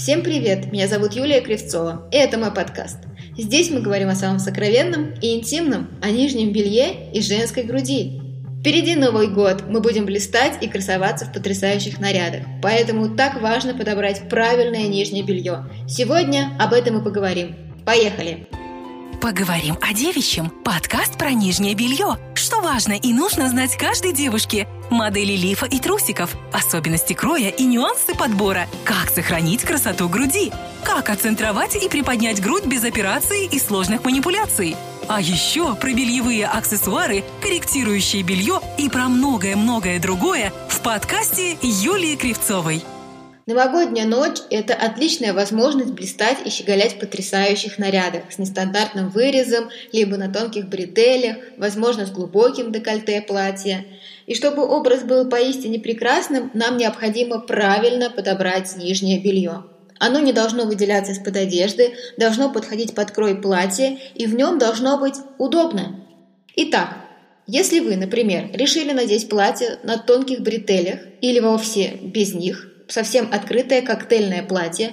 Всем привет! Меня зовут Юлия Кривцова, и это мой подкаст. Здесь мы говорим о самом сокровенном и интимном, о нижнем белье и женской груди. Впереди Новый год, мы будем блистать и красоваться в потрясающих нарядах, поэтому так важно подобрать правильное нижнее белье. Сегодня об этом и поговорим. Поехали! Поговорим о девичьем. Подкаст про нижнее белье. Что важно и нужно знать каждой девушке. Модели лифа и трусиков, особенности кроя и нюансы подбора. Как сохранить красоту груди. Как отцентровать и приподнять грудь без операции и сложных манипуляций. А еще про бельевые аксессуары, корректирующие белье и про многое-многое другое в подкасте Юлии Кривцовой. Новогодняя ночь – это отличная возможность блистать и щеголять в потрясающих нарядах с нестандартным вырезом, либо на тонких бретелях, возможно, с глубоким декольте платья. И чтобы образ был поистине прекрасным, нам необходимо правильно подобрать нижнее белье. Оно не должно выделяться из-под одежды, должно подходить под крой платья, и в нем должно быть удобно. Итак, если вы, например, решили надеть платье на тонких бретелях или вовсе без них, совсем открытое коктейльное платье,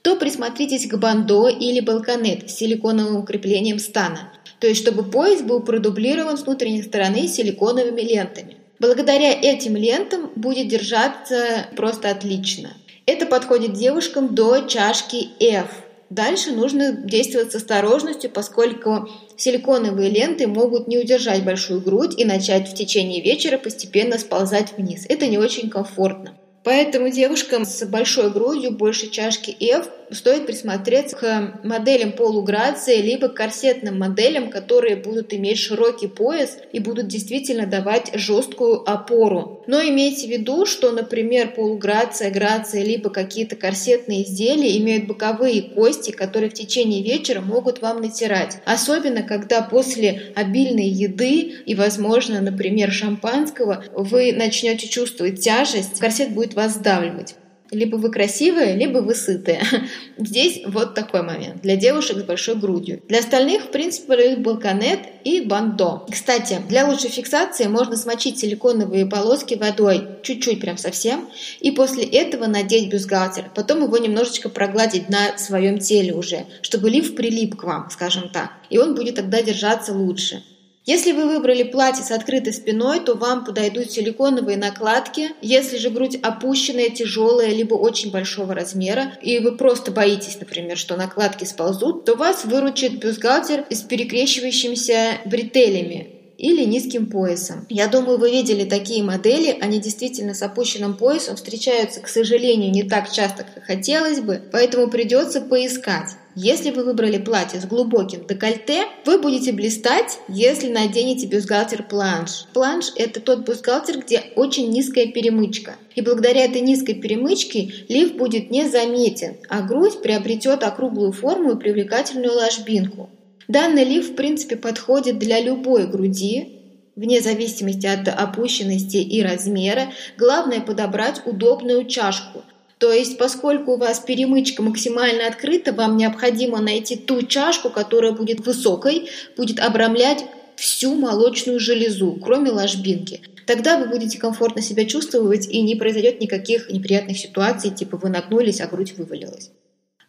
то присмотритесь к бандо или балконет с силиконовым укреплением стана, то есть чтобы пояс был продублирован с внутренней стороны силиконовыми лентами. Благодаря этим лентам будет держаться просто отлично. Это подходит девушкам до чашки F. Дальше нужно действовать с осторожностью, поскольку силиконовые ленты могут не удержать большую грудь и начать в течение вечера постепенно сползать вниз. Это не очень комфортно. Поэтому девушкам с большой грудью, больше чашки F, стоит присмотреться к моделям полуграции, либо к корсетным моделям, которые будут иметь широкий пояс и будут действительно давать жесткую опору. Но имейте в виду, что, например, полуграция, грация, либо какие-то корсетные изделия имеют боковые кости, которые в течение вечера могут вам натирать. Особенно, когда после обильной еды и, возможно, например, шампанского, вы начнете чувствовать тяжесть, корсет будет вас сдавливать. Либо вы красивые, либо вы сытые. Здесь вот такой момент. Для девушек с большой грудью. Для остальных, в принципе, подойдут балконет и бандо. Кстати, для лучшей фиксации можно смочить силиконовые полоски водой, чуть-чуть прям совсем, и после этого надеть бюстгальтер. Потом его немножечко прогладить на своем теле уже, чтобы лиф прилип к вам, скажем так. И он будет тогда держаться лучше. Если вы выбрали платье с открытой спиной, то вам подойдут силиконовые накладки. Если же грудь опущенная, тяжелая, либо очень большого размера, и вы просто боитесь, например, что накладки сползут, то вас выручит бюстгальтер с перекрещивающимися бретелями или низким поясом. Я думаю, вы видели такие модели, они действительно с опущенным поясом встречаются, к сожалению, не так часто, как хотелось бы, поэтому придется поискать. Если вы выбрали платье с глубоким декольте, вы будете блистать, если наденете бюстгальтер планш. Планш – это тот бюстгальтер, где очень низкая перемычка. И благодаря этой низкой перемычке лиф будет незаметен, а грудь приобретет округлую форму и привлекательную ложбинку. Данный лиф в принципе подходит для любой груди, вне зависимости от опущенности и размера. Главное подобрать удобную чашку – то есть, поскольку у вас перемычка максимально открыта, вам необходимо найти ту чашку, которая будет высокой, будет обрамлять всю молочную железу, кроме ложбинки. Тогда вы будете комфортно себя чувствовать и не произойдет никаких неприятных ситуаций, типа вы нагнулись, а грудь вывалилась.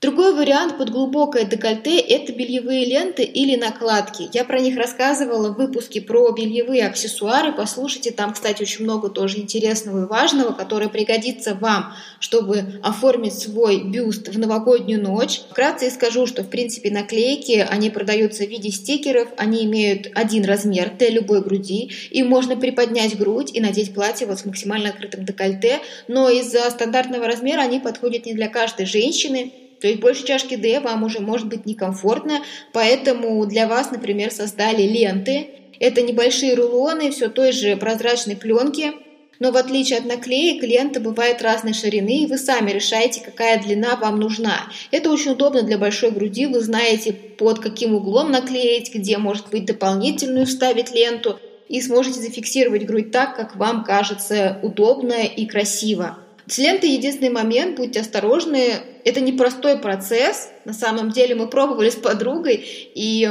Другой вариант под глубокое декольте – это бельевые ленты или накладки. Я про них рассказывала в выпуске про бельевые аксессуары. Послушайте, там, кстати, очень много тоже интересного и важного, которое пригодится вам, чтобы оформить свой бюст в новогоднюю ночь. Вкратце скажу, что, в принципе, наклейки, они продаются в виде стикеров, они имеют один размер для любой груди, и можно приподнять грудь и надеть платье вот с максимально открытым декольте, но из-за стандартного размера они подходят не для каждой женщины, то есть больше чашки D вам уже может быть некомфортно, поэтому для вас, например, создали ленты. Это небольшие рулоны все той же прозрачной пленки, но в отличие от наклеек, лента бывает разной ширины, и вы сами решаете, какая длина вам нужна. Это очень удобно для большой груди, вы знаете, под каким углом наклеить, где, может быть, дополнительную вставить ленту, и сможете зафиксировать грудь так, как вам кажется удобно и красиво. С лентой единственный момент, будьте осторожны, это непростой процесс. На самом деле мы пробовали с подругой, и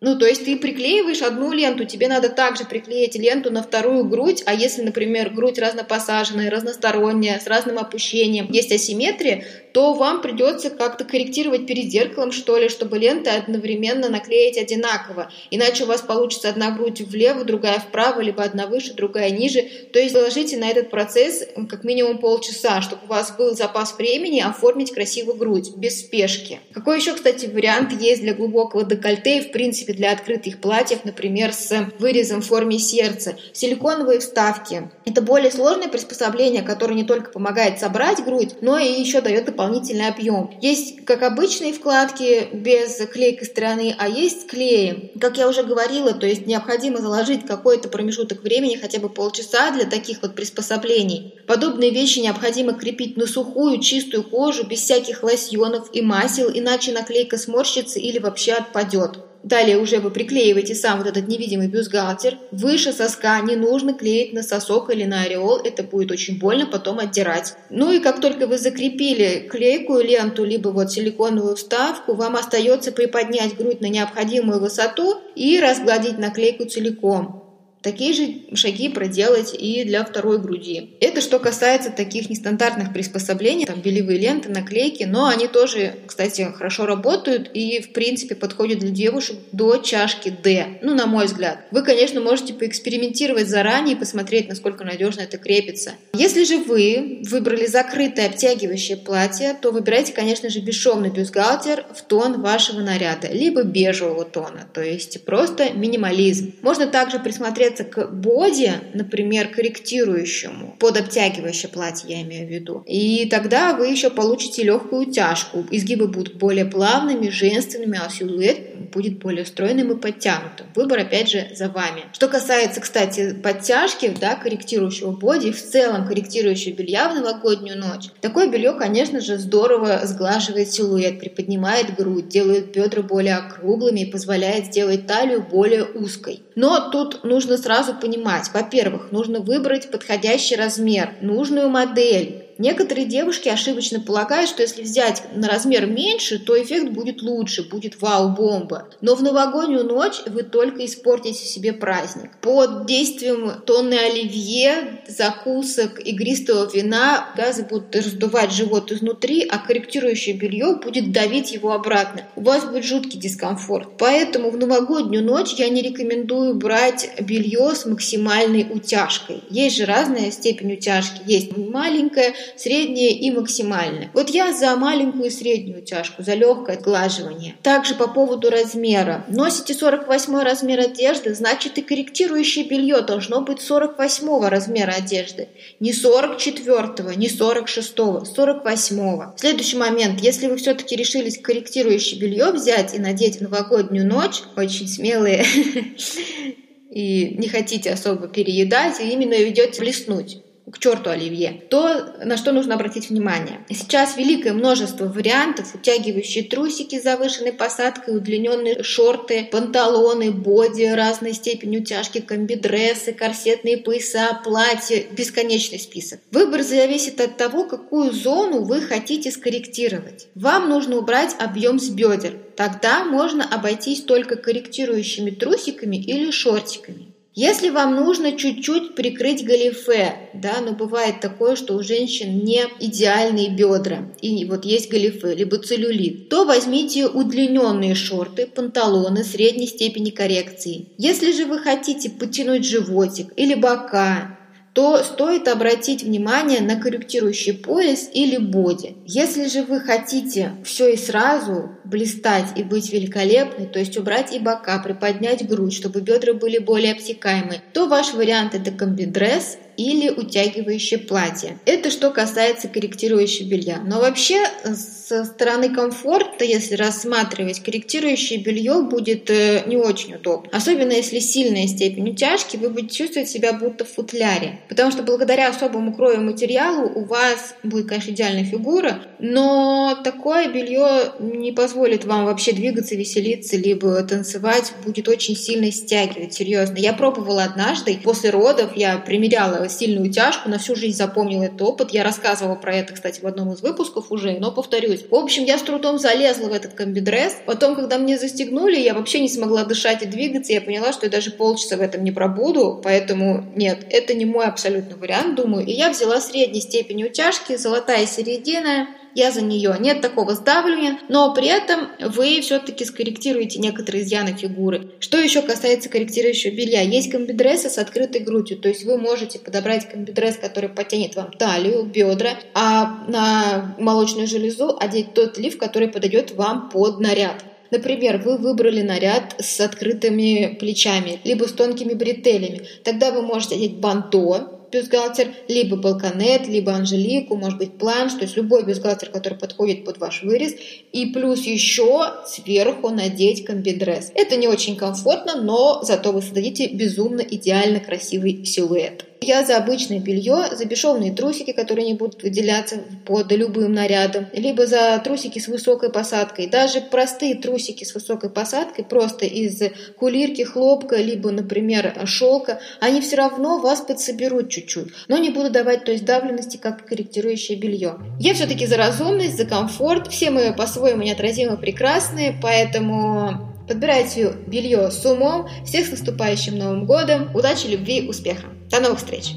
ну, то есть ты приклеиваешь одну ленту, тебе надо также приклеить ленту на вторую грудь, а если, например, грудь разнопосаженная, разносторонняя, с разным опущением, есть асимметрия, то вам придется как-то корректировать перед зеркалом, что ли, чтобы ленты одновременно наклеить одинаково. Иначе у вас получится одна грудь влево, другая вправо, либо одна выше, другая ниже. То есть положите на этот процесс как минимум полчаса, чтобы у вас был запас времени оформить красивую грудь, без спешки. Какой еще, кстати, вариант есть для глубокого декольте и, в принципе, для открытых платьев, например, с вырезом в форме сердца? Силиконовые вставки. Это более сложное приспособление, которое не только помогает собрать грудь, но и еще дает дополнительный объем. Есть как обычные вкладки без клейкой стороны, а есть с клеем. Как я уже говорила, то есть необходимо заложить какой-то промежуток времени, хотя бы полчаса для таких вот приспособлений. Подобные вещи необходимо крепить на сухую, чистую кожу, без всяких лосьонов и масел, иначе наклейка сморщится или вообще отпадет. Далее уже вы приклеиваете сам вот этот невидимый бюстгальтер. Выше соска не нужно клеить на сосок или на ореол, это будет очень больно потом отдирать. Ну и как только вы закрепили клейкую ленту, либо вот силиконовую вставку, вам остается приподнять грудь на необходимую высоту и разгладить наклейку целиком. Такие же шаги проделать и для второй груди. Это что касается таких нестандартных приспособлений, там белевые ленты, наклейки, но они тоже, кстати, хорошо работают и, в принципе, подходят для девушек до чашки D, ну, на мой взгляд. Вы, конечно, можете поэкспериментировать заранее и посмотреть, насколько надежно это крепится. Если же вы выбрали закрытое обтягивающее платье, то выбирайте, конечно же, бесшовный бюстгальтер в тон вашего наряда, либо бежевого тона, то есть просто минимализм. Можно также присмотреться присмотреться к боди, например, корректирующему, под обтягивающее платье я имею в виду, и тогда вы еще получите легкую утяжку. Изгибы будут более плавными, женственными, а силуэт будет более стройным и подтянутым. Выбор, опять же, за вами. Что касается, кстати, подтяжки, да, корректирующего боди, в целом корректирующего белья в новогоднюю ночь, такое белье, конечно же, здорово сглаживает силуэт, приподнимает грудь, делает бедра более округлыми и позволяет сделать талию более узкой. Но тут нужно сразу понимать, во-первых, нужно выбрать подходящий размер, нужную модель, Некоторые девушки ошибочно полагают, что если взять на размер меньше, то эффект будет лучше, будет вау-бомба. Но в новогоднюю ночь вы только испортите себе праздник. Под действием тонны оливье, закусок, игристого вина газы будут раздувать живот изнутри, а корректирующее белье будет давить его обратно. У вас будет жуткий дискомфорт. Поэтому в новогоднюю ночь я не рекомендую брать белье с максимальной утяжкой. Есть же разная степень утяжки. Есть маленькая, среднее и максимальное. Вот я за маленькую и среднюю тяжку, за легкое отглаживание. Также по поводу размера. Носите 48 размер одежды, значит и корректирующее белье должно быть 48 размера одежды. Не 44, не 46, 48. Следующий момент. Если вы все-таки решились корректирующее белье взять и надеть новогоднюю ночь, очень смелые, и не хотите особо переедать, и именно идете блеснуть к черту оливье, то на что нужно обратить внимание. Сейчас великое множество вариантов, утягивающие трусики с завышенной посадкой, удлиненные шорты, панталоны, боди разной степени утяжки, комбидрессы, корсетные пояса, платья, бесконечный список. Выбор зависит от того, какую зону вы хотите скорректировать. Вам нужно убрать объем с бедер. Тогда можно обойтись только корректирующими трусиками или шортиками. Если вам нужно чуть-чуть прикрыть галифе, да, но бывает такое, что у женщин не идеальные бедра, и вот есть галифе, либо целлюлит, то возьмите удлиненные шорты, панталоны средней степени коррекции. Если же вы хотите потянуть животик или бока, то стоит обратить внимание на корректирующий пояс или боди. Если же вы хотите все и сразу блистать и быть великолепной, то есть убрать и бока, приподнять грудь, чтобы бедра были более обтекаемые, то ваш вариант это комбидресс или утягивающее платье. Это что касается корректирующего белья. Но вообще со стороны комфорта, если рассматривать, корректирующее белье будет э, не очень удобно. Особенно если сильная степень утяжки, вы будете чувствовать себя будто в футляре. Потому что благодаря особому крою материалу у вас будет, конечно, идеальная фигура, но такое белье не позволит вам вообще двигаться, веселиться, либо танцевать, будет очень сильно стягивать, серьезно. Я пробовала однажды, после родов я примеряла сильную утяжку, на всю жизнь запомнила этот опыт. Я рассказывала про это, кстати, в одном из выпусков уже, но повторюсь. В общем, я с трудом залезла в этот комбидресс. Потом, когда мне застегнули, я вообще не смогла дышать и двигаться. Я поняла, что я даже полчаса в этом не пробуду, поэтому нет, это не мой абсолютно вариант, думаю. И я взяла средней степени утяжки, золотая середина, я за нее. Нет такого сдавливания, но при этом вы все-таки скорректируете некоторые изъяны фигуры. Что еще касается корректирующего белья? Есть комбидресы с открытой грудью, то есть вы можете подобрать комбидрес, который потянет вам талию, бедра, а на молочную железу одеть тот лиф, который подойдет вам под наряд. Например, вы выбрали наряд с открытыми плечами, либо с тонкими бретелями. Тогда вы можете одеть банто, бюстгальтер, либо балконет, либо анжелику, может быть планш, то есть любой бюстгальтер, который подходит под ваш вырез, и плюс еще сверху надеть комбидресс. Это не очень комфортно, но зато вы создадите безумно идеально красивый силуэт. Я за обычное белье, за бесшовные трусики, которые не будут выделяться под любым нарядом, либо за трусики с высокой посадкой. Даже простые трусики с высокой посадкой, просто из кулирки, хлопка, либо, например, шелка, они все равно вас подсоберут чуть-чуть, но не будут давать той сдавленности, как корректирующее белье. Я все-таки за разумность, за комфорт. Все мы по-своему неотразимо прекрасные, поэтому Подбирайте белье с умом. Всех с наступающим Новым годом. Удачи, любви, успеха. До новых встреч!